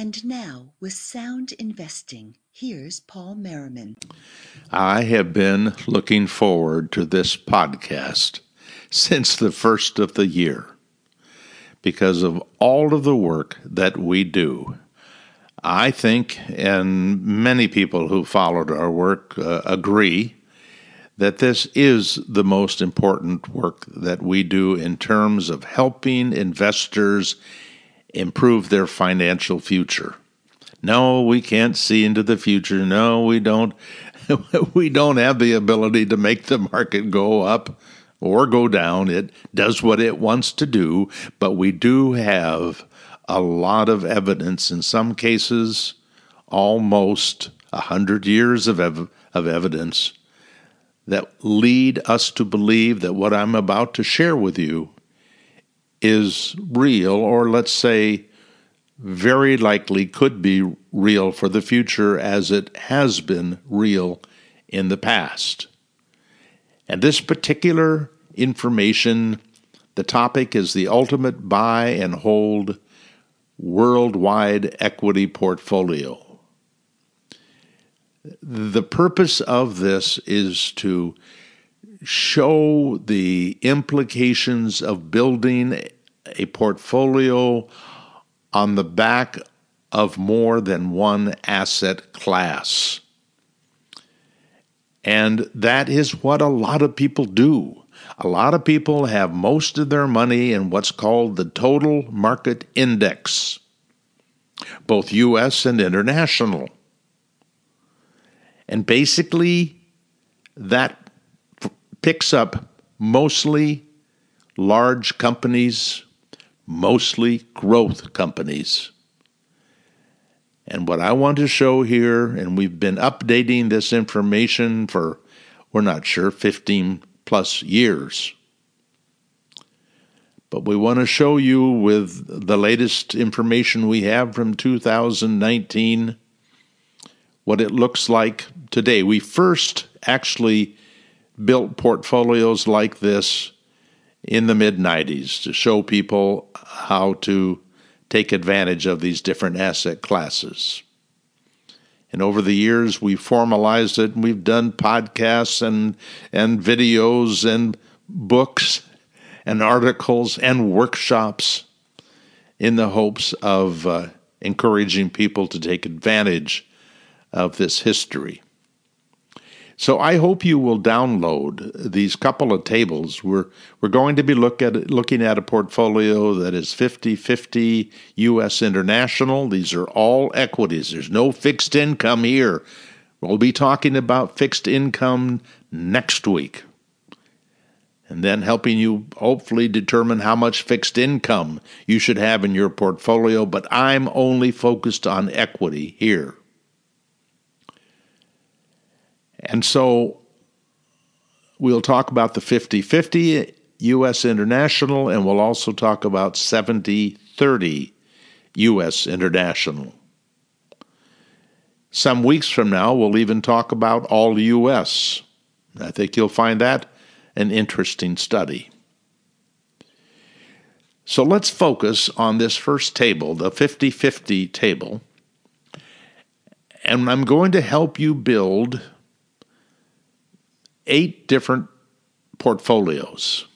And now, with sound investing, here's Paul Merriman. I have been looking forward to this podcast since the first of the year because of all of the work that we do. I think, and many people who followed our work uh, agree, that this is the most important work that we do in terms of helping investors improve their financial future. No, we can't see into the future. No, we don't we don't have the ability to make the market go up or go down. It does what it wants to do, but we do have a lot of evidence in some cases almost a hundred years of ev- of evidence that lead us to believe that what I'm about to share with you is real, or let's say very likely could be real for the future as it has been real in the past. And this particular information, the topic is the ultimate buy and hold worldwide equity portfolio. The purpose of this is to show the implications of building a portfolio on the back of more than one asset class. And that is what a lot of people do. A lot of people have most of their money in what's called the total market index, both U.S. and international. And basically, that picks up mostly large companies, mostly growth companies. And what I want to show here, and we've been updating this information for, we're not sure, 15 plus years. But we want to show you with the latest information we have from 2019 what it looks like today. We first actually built portfolios like this in the mid 90s to show people how to take advantage of these different asset classes. And over the years, we've formalized it and we've done podcasts and, and videos and books and articles and workshops in the hopes of uh, encouraging people to take advantage of this history. So I hope you will download these couple of tables. We're we're going to be look at looking at a portfolio that is 50-50 US international. These are all equities. There's no fixed income here. We'll be talking about fixed income next week. And then helping you hopefully determine how much fixed income you should have in your portfolio, but I'm only focused on equity here. And so we'll talk about the 50 50 U.S. international, and we'll also talk about 70 30 U.S. international. Some weeks from now, we'll even talk about all U.S. I think you'll find that an interesting study. So let's focus on this first table, the 50 50 table. And I'm going to help you build eight different portfolios.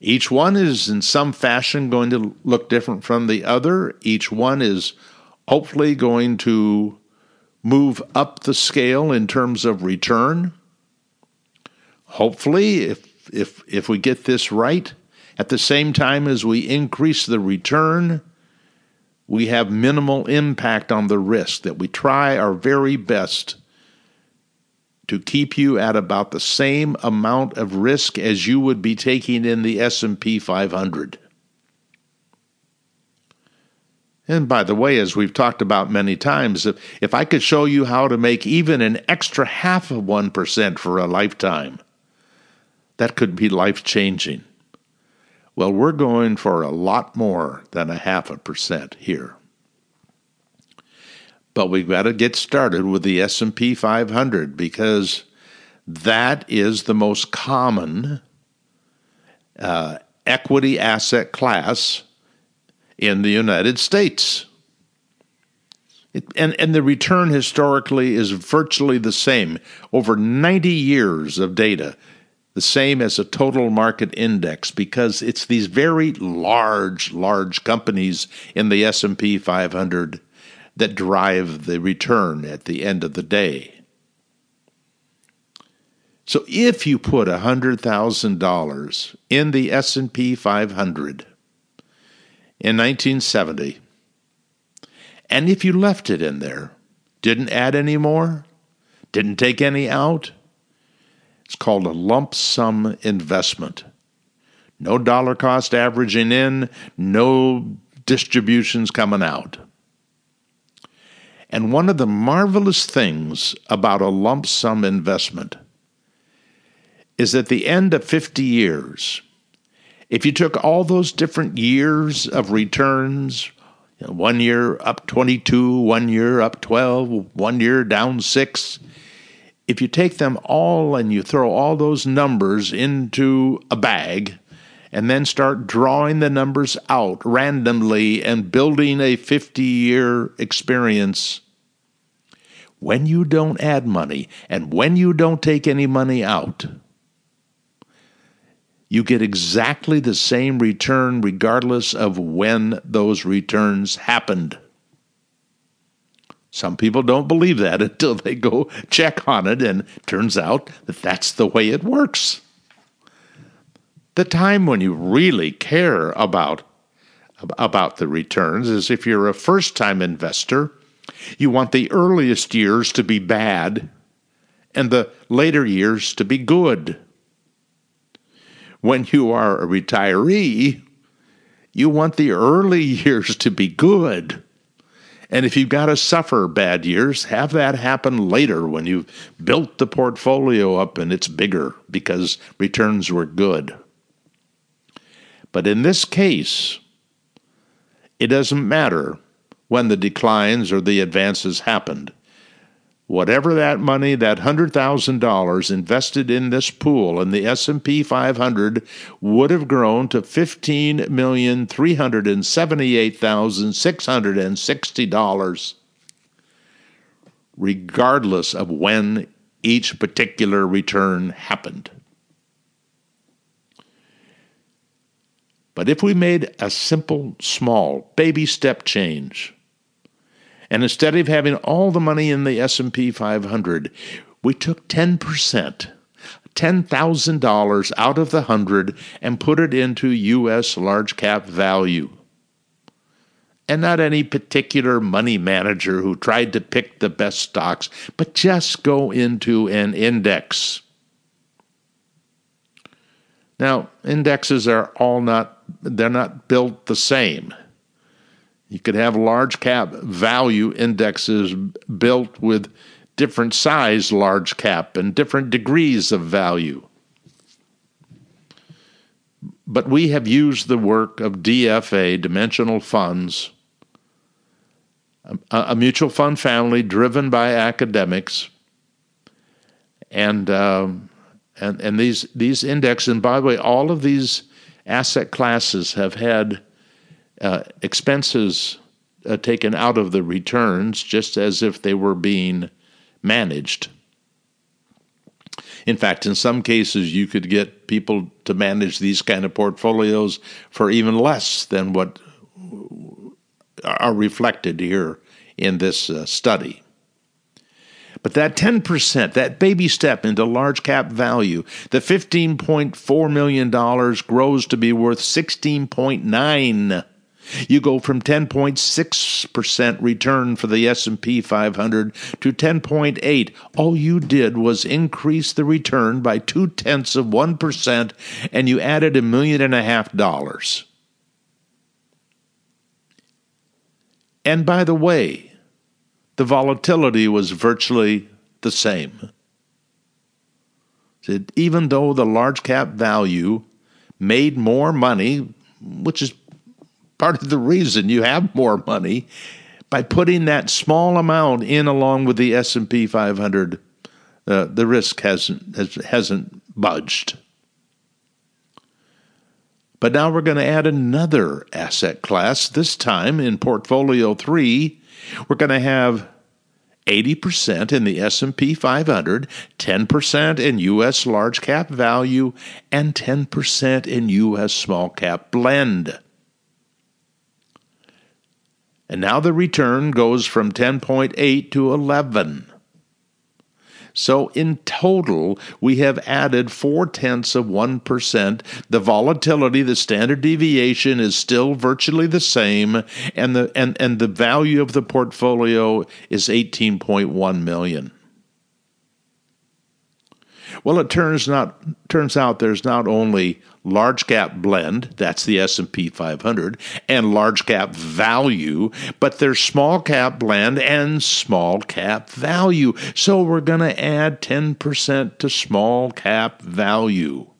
Each one is in some fashion going to look different from the other. Each one is hopefully going to move up the scale in terms of return. Hopefully, if if if we get this right, at the same time as we increase the return, we have minimal impact on the risk that we try our very best to keep you at about the same amount of risk as you would be taking in the S&P 500. And by the way, as we've talked about many times, if, if I could show you how to make even an extra half of 1% for a lifetime, that could be life changing. Well, we're going for a lot more than a half a percent here. But we've got to get started with the S&P 500 because that is the most common uh, equity asset class in the United States. It, and, and the return historically is virtually the same. Over 90 years of data, the same as a total market index because it's these very large, large companies in the S&P 500 that drive the return at the end of the day. So if you put $100,000 in the S&P 500 in 1970 and if you left it in there, didn't add any more, didn't take any out, it's called a lump sum investment. No dollar cost averaging in, no distributions coming out. And one of the marvelous things about a lump sum investment is at the end of 50 years, if you took all those different years of returns, you know, one year up 22, one year up 12, one year down 6, if you take them all and you throw all those numbers into a bag and then start drawing the numbers out randomly and building a 50 year experience, when you don't add money and when you don't take any money out, you get exactly the same return regardless of when those returns happened. Some people don't believe that until they go check on it, and turns out that that's the way it works. The time when you really care about, about the returns is if you're a first time investor, you want the earliest years to be bad and the later years to be good. When you are a retiree, you want the early years to be good. And if you've got to suffer bad years, have that happen later when you've built the portfolio up and it's bigger because returns were good. But in this case, it doesn't matter when the declines or the advances happened whatever that money that $100,000 invested in this pool in the S&P 500 would have grown to $15,378,660 regardless of when each particular return happened. But if we made a simple, small, baby step change, and instead of having all the money in the S&P 500, we took 10%, $10,000 out of the 100 and put it into US large cap value. And not any particular money manager who tried to pick the best stocks, but just go into an index. Now, indexes are all not they're not built the same. You could have large cap value indexes built with different size large cap and different degrees of value. But we have used the work of DFA, dimensional funds, a, mutual fund family driven by academics, and um, and and these these index and by the way, all of these asset classes have had uh, expenses uh, taken out of the returns just as if they were being managed. In fact, in some cases, you could get people to manage these kind of portfolios for even less than what are reflected here in this uh, study. But that 10%, that baby step into large cap value, the $15.4 million grows to be worth 16.9 you go from 10.6% return for the S&P 500 to 10.8. All you did was increase the return by two tenths of 1% and you added a million and a half dollars. And by the way, the volatility was virtually the same. Even though the large cap value made more money, which is part of the reason you have more money by putting that small amount in along with the S&P 500 uh, the risk hasn't has, hasn't budged but now we're going to add another asset class this time in portfolio 3 We're going to have 80% in the S&P 500, 10% in US large cap value and 10% in US small cap blend. And now the return goes from 10.8 to 11. So in total, we have added four tenths of 1%. The volatility, the standard deviation is still virtually the same, and the, and, and the value of the portfolio is 18.1 million. Well, it turns not turns out there's not only large cap blend, that's the S&P 500, and large cap value, but there's small cap blend and small cap value. So we're going to add 10% to small cap value.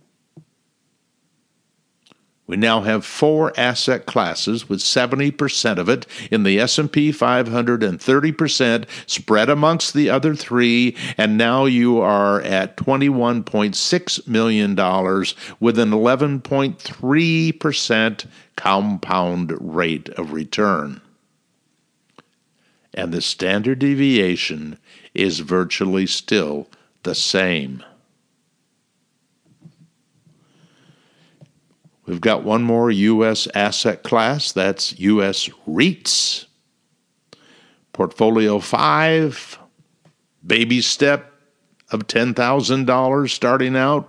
We now have four asset classes with 70% of it in the S&P 500 and 30% spread amongst the other 3 and now you are at 21.6 million dollars with an 11.3% compound rate of return. And the standard deviation is virtually still the same. We've got one more U.S. asset class that's U.S. REITs. Portfolio 5, baby step of $10,000 starting out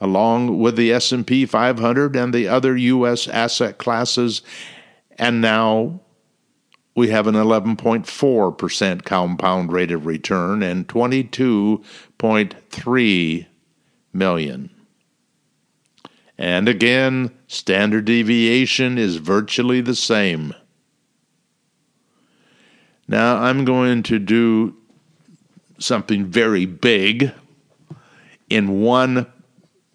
along with the S&P 500 and the other US asset classes and now we have an 11.4% compound rate of return and 22.3 million. And again, standard deviation is virtually the same. Now I'm going to do something very big in one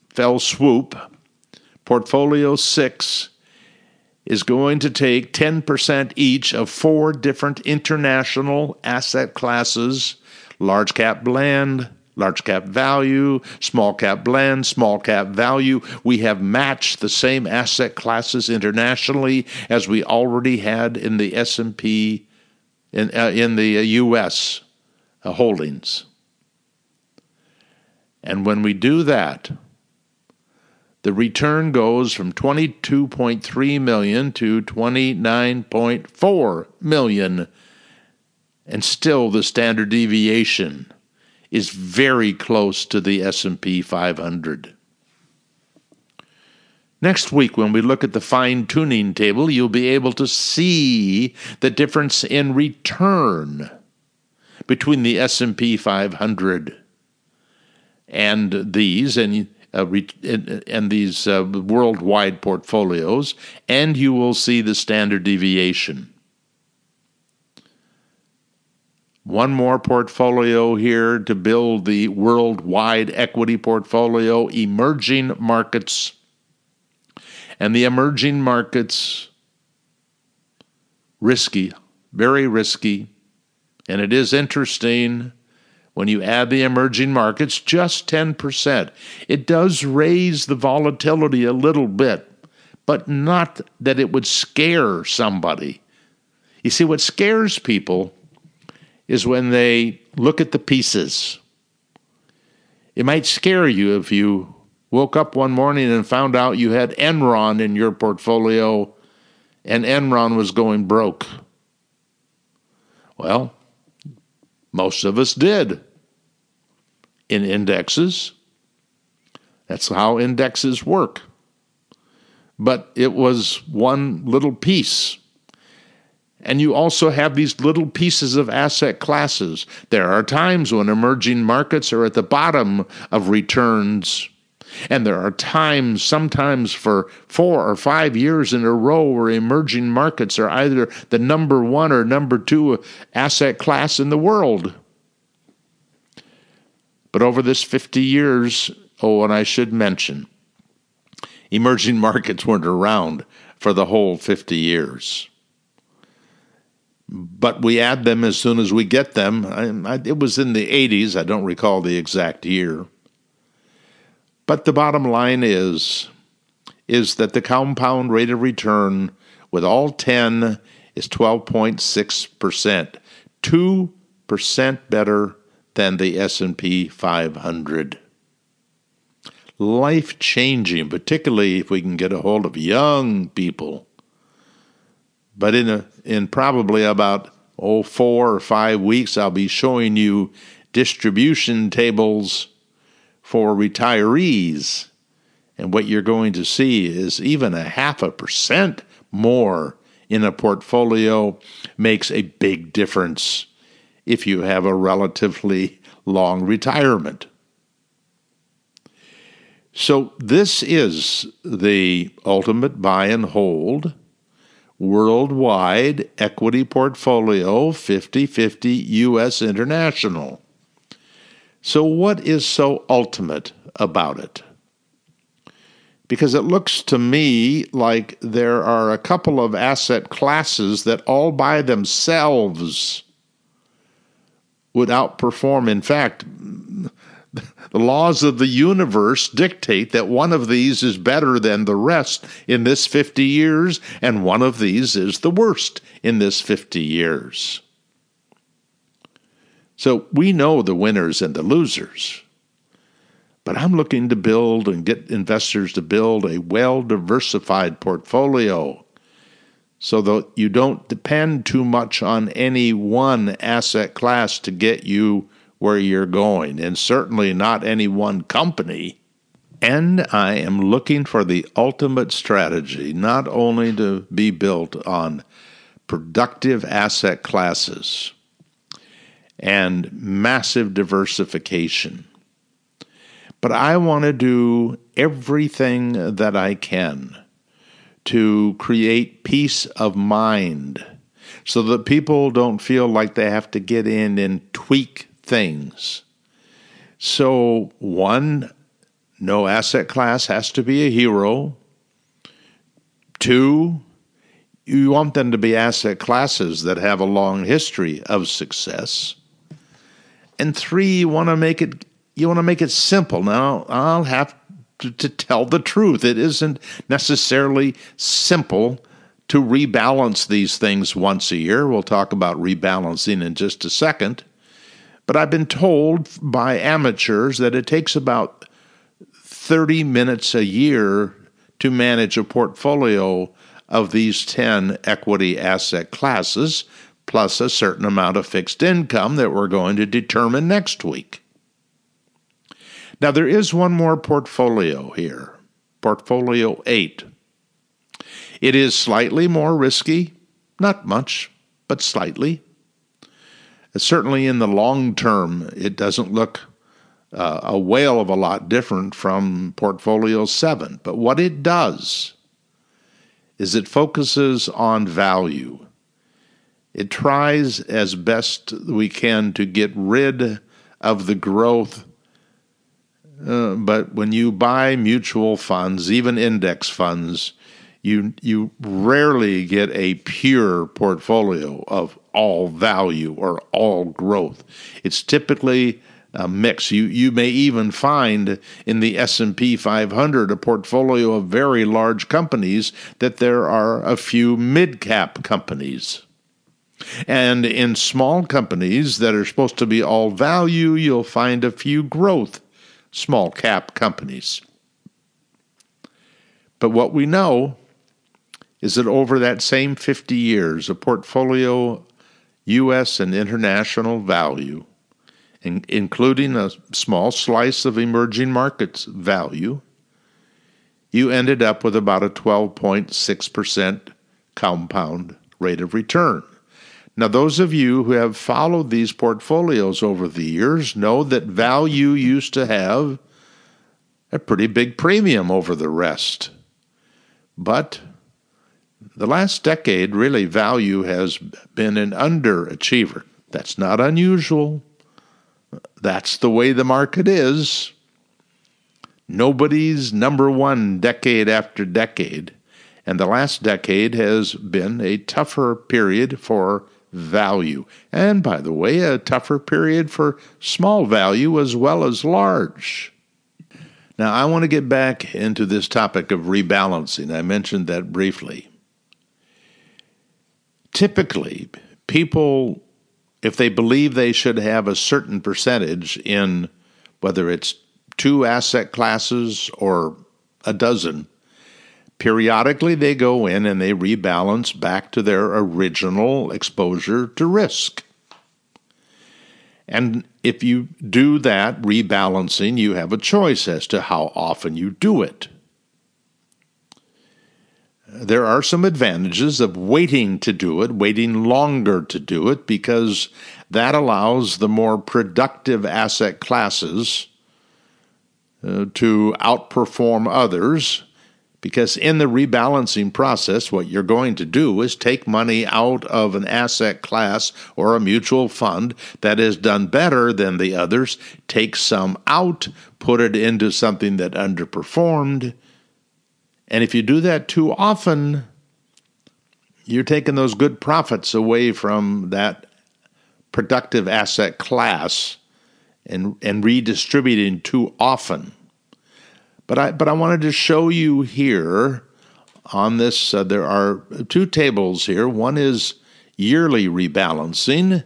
fell swoop. Portfolio 6 is going to take 10% each of four different international asset classes large cap blend, large cap value, small cap blend, small cap value. We have matched the same asset classes internationally as we already had in the S&P in uh, in the US uh, holdings. And when we do that, the return goes from 22.3 million to 29.4 million and still the standard deviation is very close to the S&P 500. Next week, when we look at the fine tuning table, you'll be able to see the difference in return between the S&P 500 and these and uh, and these uh, worldwide portfolios, and you will see the standard deviation. One more portfolio here to build the worldwide equity portfolio, emerging markets. And the emerging markets, risky, very risky. And it is interesting when you add the emerging markets, just 10%. It does raise the volatility a little bit, but not that it would scare somebody. You see, what scares people is when they look at the pieces. It might scare you if you woke up one morning and found out you had Enron in your portfolio and Enron was going broke. Well, most of us did in indexes. That's how indexes work. But it was one little piece and you also have these little pieces of asset classes. There are times when emerging markets are at the bottom of returns. And there are times, sometimes for four or five years in a row, where emerging markets are either the number one or number two asset class in the world. But over this 50 years, oh, and I should mention, emerging markets weren't around for the whole 50 years but we add them as soon as we get them. I, I, it was in the 80s, I don't recall the exact year. But the bottom line is is that the compound rate of return with all 10 is 12.6%, 2% better than the S&P 500. Life changing, particularly if we can get a hold of young people. But in a, in probably about oh four or five weeks, I'll be showing you distribution tables for retirees. And what you're going to see is even a half a percent more in a portfolio makes a big difference if you have a relatively long retirement. So, this is the ultimate buy and hold worldwide equity portfolio 50 50 U.S. international. So, what is so ultimate about it? Because it looks to me like there are a couple of asset classes that all by themselves would outperform. In fact, the laws of the universe dictate that one of these is better than the rest in this 50 years, and one of these is the worst in this 50 years. So we know the winners and the losers. But I'm looking to build and get investors to build a well diversified portfolio so that you don't depend too much on any one asset class to get you where you're going, and certainly not any one company. And I am looking for the ultimate strategy, not only to be built on productive asset classes and massive diversification, but I want to do everything that I can to create peace of mind so that people don't feel like they have to get in and tweak things. So, one, no asset class has to be a hero. Two, you want them to be asset classes that have a long history of success. And three, you want to make it you want to make it simple. Now, I'll have to, to tell the truth. It isn't necessarily simple to rebalance these things once a year. We'll talk about rebalancing in just a second. But I've been told by amateurs that it takes about 30 minutes a year to manage a portfolio of these 10 equity asset classes, plus a certain amount of fixed income that we're going to determine next week. Now, there is one more portfolio here, Portfolio 8. It is slightly more risky, not much, but slightly. Certainly, in the long term, it doesn't look uh, a whale of a lot different from Portfolio 7. But what it does is it focuses on value. It tries as best we can to get rid of the growth uh, but when you buy mutual funds, even index funds, you you rarely get a pure portfolio of all value or all growth. It's typically a mix. You you may even find in the S&P 500 a portfolio of very large companies that there are a few mid-cap companies. And in small companies that are supposed to be all value, you'll find a few growth small cap companies. But what we know is that over that same 50 years, a portfolio U.S. and international value, in, including a small slice of emerging markets value, you ended up with about a 12.6% compound rate of return. Now, those of you who have followed these portfolios over the years know that value used to have a pretty big premium over the rest. But the last decade, really, value has been an underachiever. That's not unusual. That's the way the market is. Nobody's number one decade after decade. And the last decade has been a tougher period for value. And by the way, a tougher period for small value as well as large. Now, I want to get back into this topic of rebalancing. I mentioned that briefly. Typically, people, if they believe they should have a certain percentage in whether it's two asset classes or a dozen, periodically they go in and they rebalance back to their original exposure to risk. And if you do that rebalancing, you have a choice as to how often you do it. There are some advantages of waiting to do it, waiting longer to do it, because that allows the more productive asset classes uh, to outperform others because in the rebalancing process, what you're going to do is take money out of an asset class or a mutual fund that has done better than the others, take some out, put it into something that underperformed. And if you do that too often, you're taking those good profits away from that productive asset class and, and redistributing too often. But I but I wanted to show you here on this. Uh, there are two tables here. One is yearly rebalancing.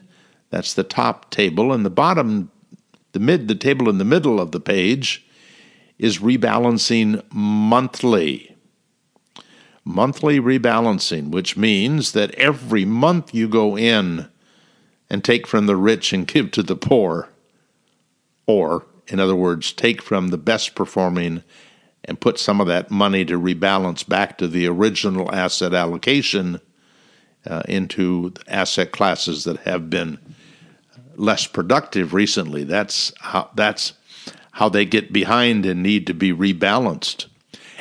That's the top table, and the bottom, the mid, the table in the middle of the page is rebalancing monthly. Monthly rebalancing, which means that every month you go in and take from the rich and give to the poor, or in other words, take from the best performing and put some of that money to rebalance back to the original asset allocation uh, into asset classes that have been less productive recently. That's how that's how they get behind and need to be rebalanced.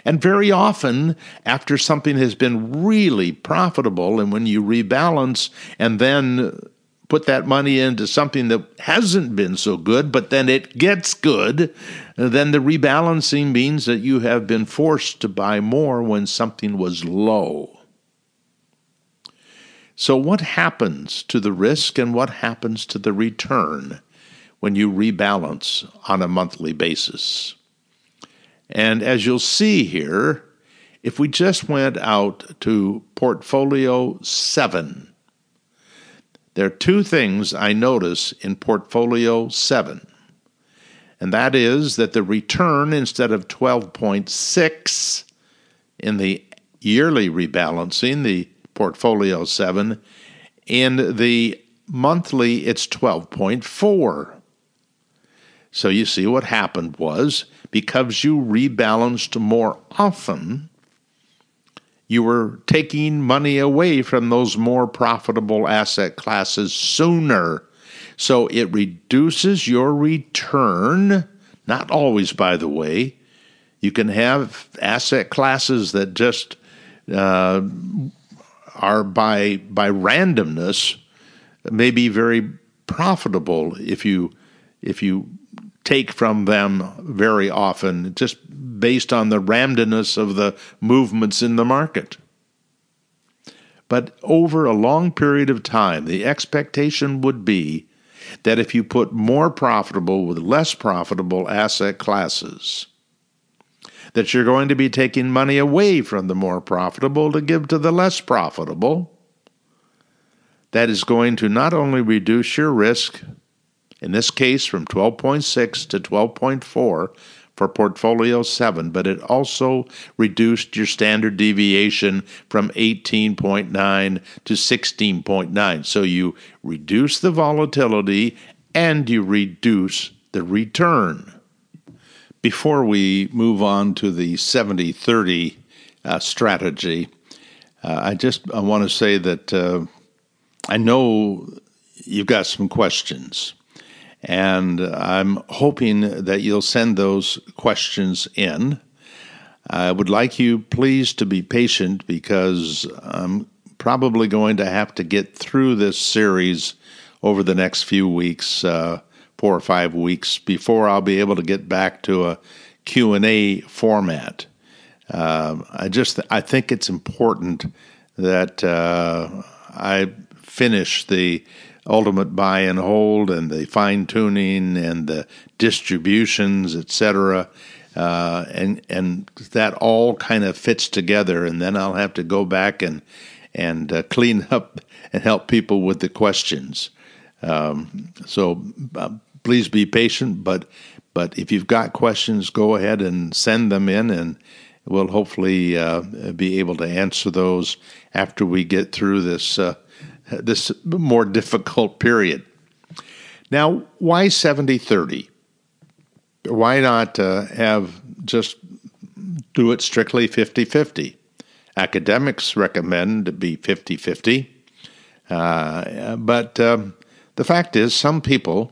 And very often, after something has been really profitable, and when you rebalance and then put that money into something that hasn't been so good, but then it gets good, then the rebalancing means that you have been forced to buy more when something was low. So, what happens to the risk and what happens to the return when you rebalance on a monthly basis? And as you'll see here, if we just went out to portfolio seven, there are two things I notice in portfolio 7. And that is that the return instead of 12.6 in the yearly rebalancing, the portfolio 7, in the monthly it's 12.4. So you see what happened was because you rebalanced more often, you were taking money away from those more profitable asset classes sooner. So it reduces your return, not always, by the way. You can have asset classes that just uh, are by by randomness maybe very profitable if you if you take from them very often, just based on the randomness of the movements in the market. But over a long period of time, the expectation would be that if you put more profitable with less profitable asset classes, that you're going to be taking money away from the more profitable to give to the less profitable. That is going to not only reduce your risk, in this case from 12.6 to 12.4 for portfolio 7, but it also reduced your standard deviation from 18.9 to 16.9. So you reduce the volatility and you reduce the return. Before we move on to the 70 30 uh, strategy, uh, I just I want to say that uh, I know you've got some questions. And I'm hoping that you'll send those questions in. I would like you, please, to be patient because I'm probably going to have to get through this series over the next few weeks, uh, four or five weeks, before I'll be able to get back to a Q&A format. Uh, I just I think it's important that uh, I finish the ultimate buy and hold and the fine tuning and the distributions, etc. Uh, and and that all kind of fits together, and then I'll have to go back and and uh, clean up and help people with the questions. Um, so uh, please be patient, but but if you've got questions, go ahead and send them in, and we'll hopefully uh, be able to answer those after we get through this uh, this more difficult period. Now, why 70 30? Why not uh, have just do it strictly 50 50? Academics recommend to be 50 50. Uh, but um, the fact is, some people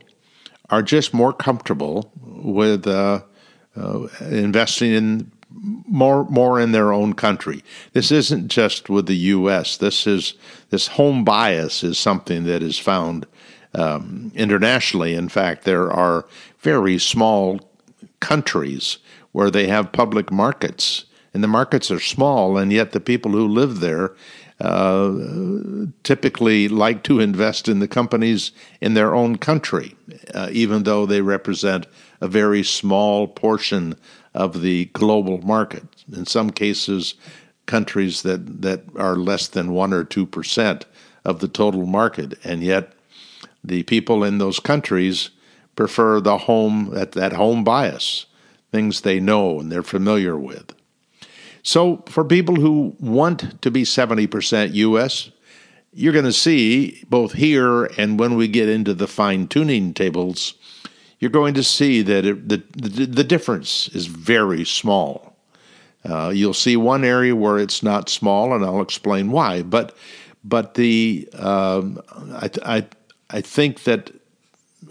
are just more comfortable with uh, uh, investing in more more in their own country. This isn't just with the U.S. This is this home bias is something that is found um, internationally. In fact, there are very small countries where they have public markets, and the markets are small, and yet the people who live there uh, typically like to invest in the companies in their own country, uh, even though they represent a very small portion of the global market. In some cases, countries that, that are less than 1 or 2% of the total market, and yet the people in those countries prefer the home that, that home bias, things they know and they're familiar with. So, for people who want to be 70% US, you're going to see both here and when we get into the fine tuning tables, you're going to see that it, the, the, the difference is very small. Uh, you'll see one area where it's not small, and I'll explain why. But but the um, I, I I think that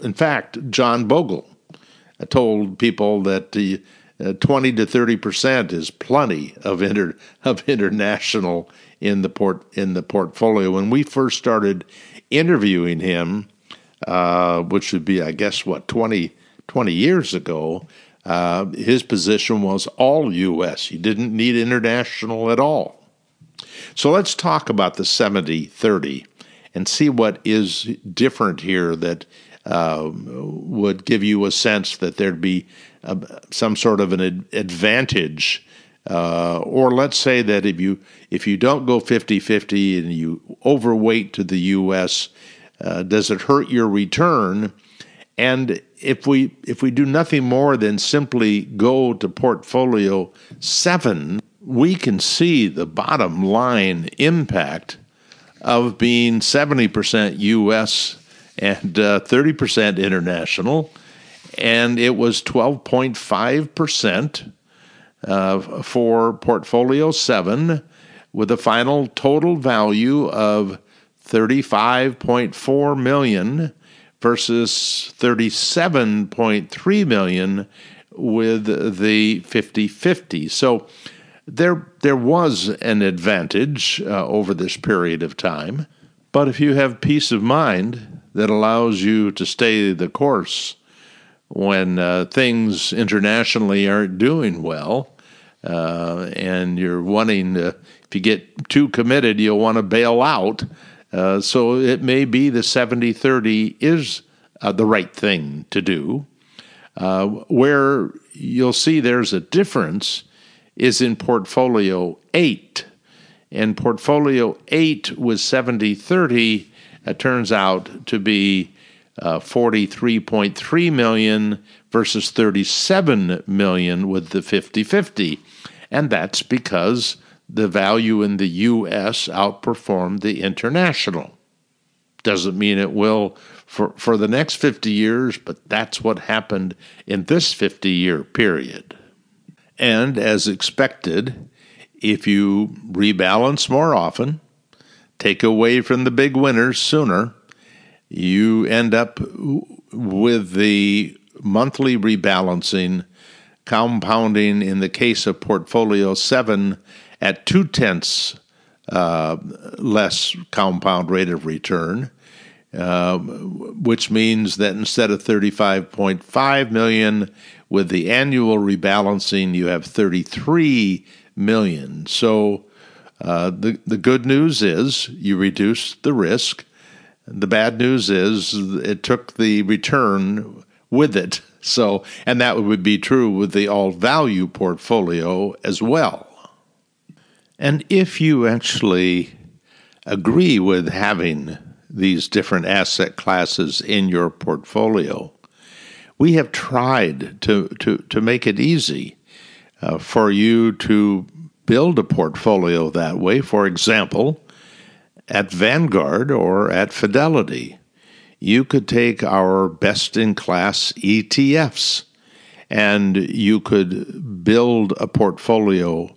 in fact John Bogle told people that the uh, 20 to 30 percent is plenty of inter, of international in the port in the portfolio. When we first started interviewing him, uh, which would be I guess what 20, 20 years ago, uh, his position was all U.S. He didn't need international at all. So let's talk about the 70 30 and see what is different here that uh, would give you a sense that there'd be uh, some sort of an ad- advantage. Uh, or let's say that if you if you don't go 50-50 and you overweight to the U.S., uh, does it hurt your return? And if we if we do nothing more than simply go to portfolio seven, we can see the bottom line impact of being 70% U.S. and uh, 30% international, and it was 12.5% uh, for Portfolio 7, with a final total value of 35.4 million versus 37.3 million with the 50-50. So there, there was an advantage uh, over this period of time, but if you have peace of mind that allows you to stay the course when uh, things internationally aren't doing well, uh, and you're wanting to, if you get too committed, you'll want to bail out. Uh, so it may be the 70 30 is uh, the right thing to do. Uh, where you'll see there's a difference is in portfolio 8. And portfolio 8 with 70 30 uh, turns out to be uh, 43.3 million versus 37 million with the 50 50. And that's because the value in the US outperformed the international. Doesn't mean it will for, for the next 50 years, but that's what happened in this 50 year period. And as expected, if you rebalance more often, take away from the big winners sooner, you end up with the monthly rebalancing compounding in the case of portfolio 7 at two tenths uh, less compound rate of return, uh, which means that instead of 35.5 million, with the annual rebalancing, you have 33 million. So uh, the the good news is you reduce the risk. The bad news is it took the return with it. So, and that would be true with the all value portfolio as well. And if you actually agree with having these different asset classes in your portfolio, we have tried to, to, to make it easy uh, for you to build a portfolio that way. For example, at Vanguard or at Fidelity, you could take our best in class ETFs and you could build a portfolio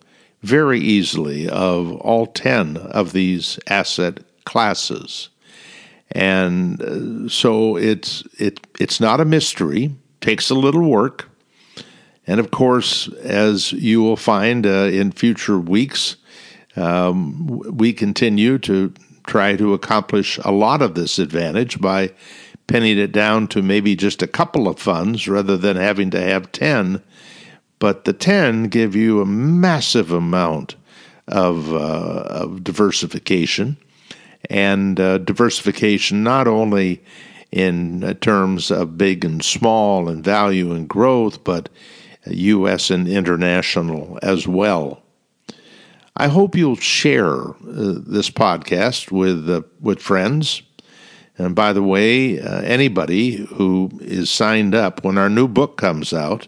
very easily of all 10 of these asset classes. And uh, so it's it it's not a mystery, takes a little work. And of course, as you will find uh, in future weeks, um, we continue to try to accomplish a lot of this advantage by pinning it down to maybe just a couple of funds rather than having to have 10. But the 10 give you a massive amount of, uh, of diversification and uh, diversification not only in terms of big and small and value and growth, but U.S. and international as well. I hope you'll share uh, this podcast with uh, with friends. And by the way, uh, anybody who is signed up when our new book comes out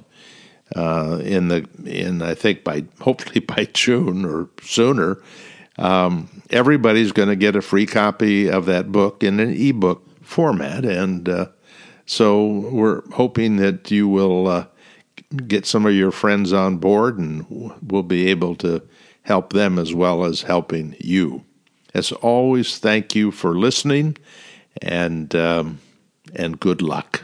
uh, in the in I think by hopefully by June or sooner, um, everybody's going to get a free copy of that book in an ebook format, and uh, so we're hoping that you will uh, get some of your friends on board, and we'll be able to help them as well as helping you. As always, thank you for listening, and um, and good luck.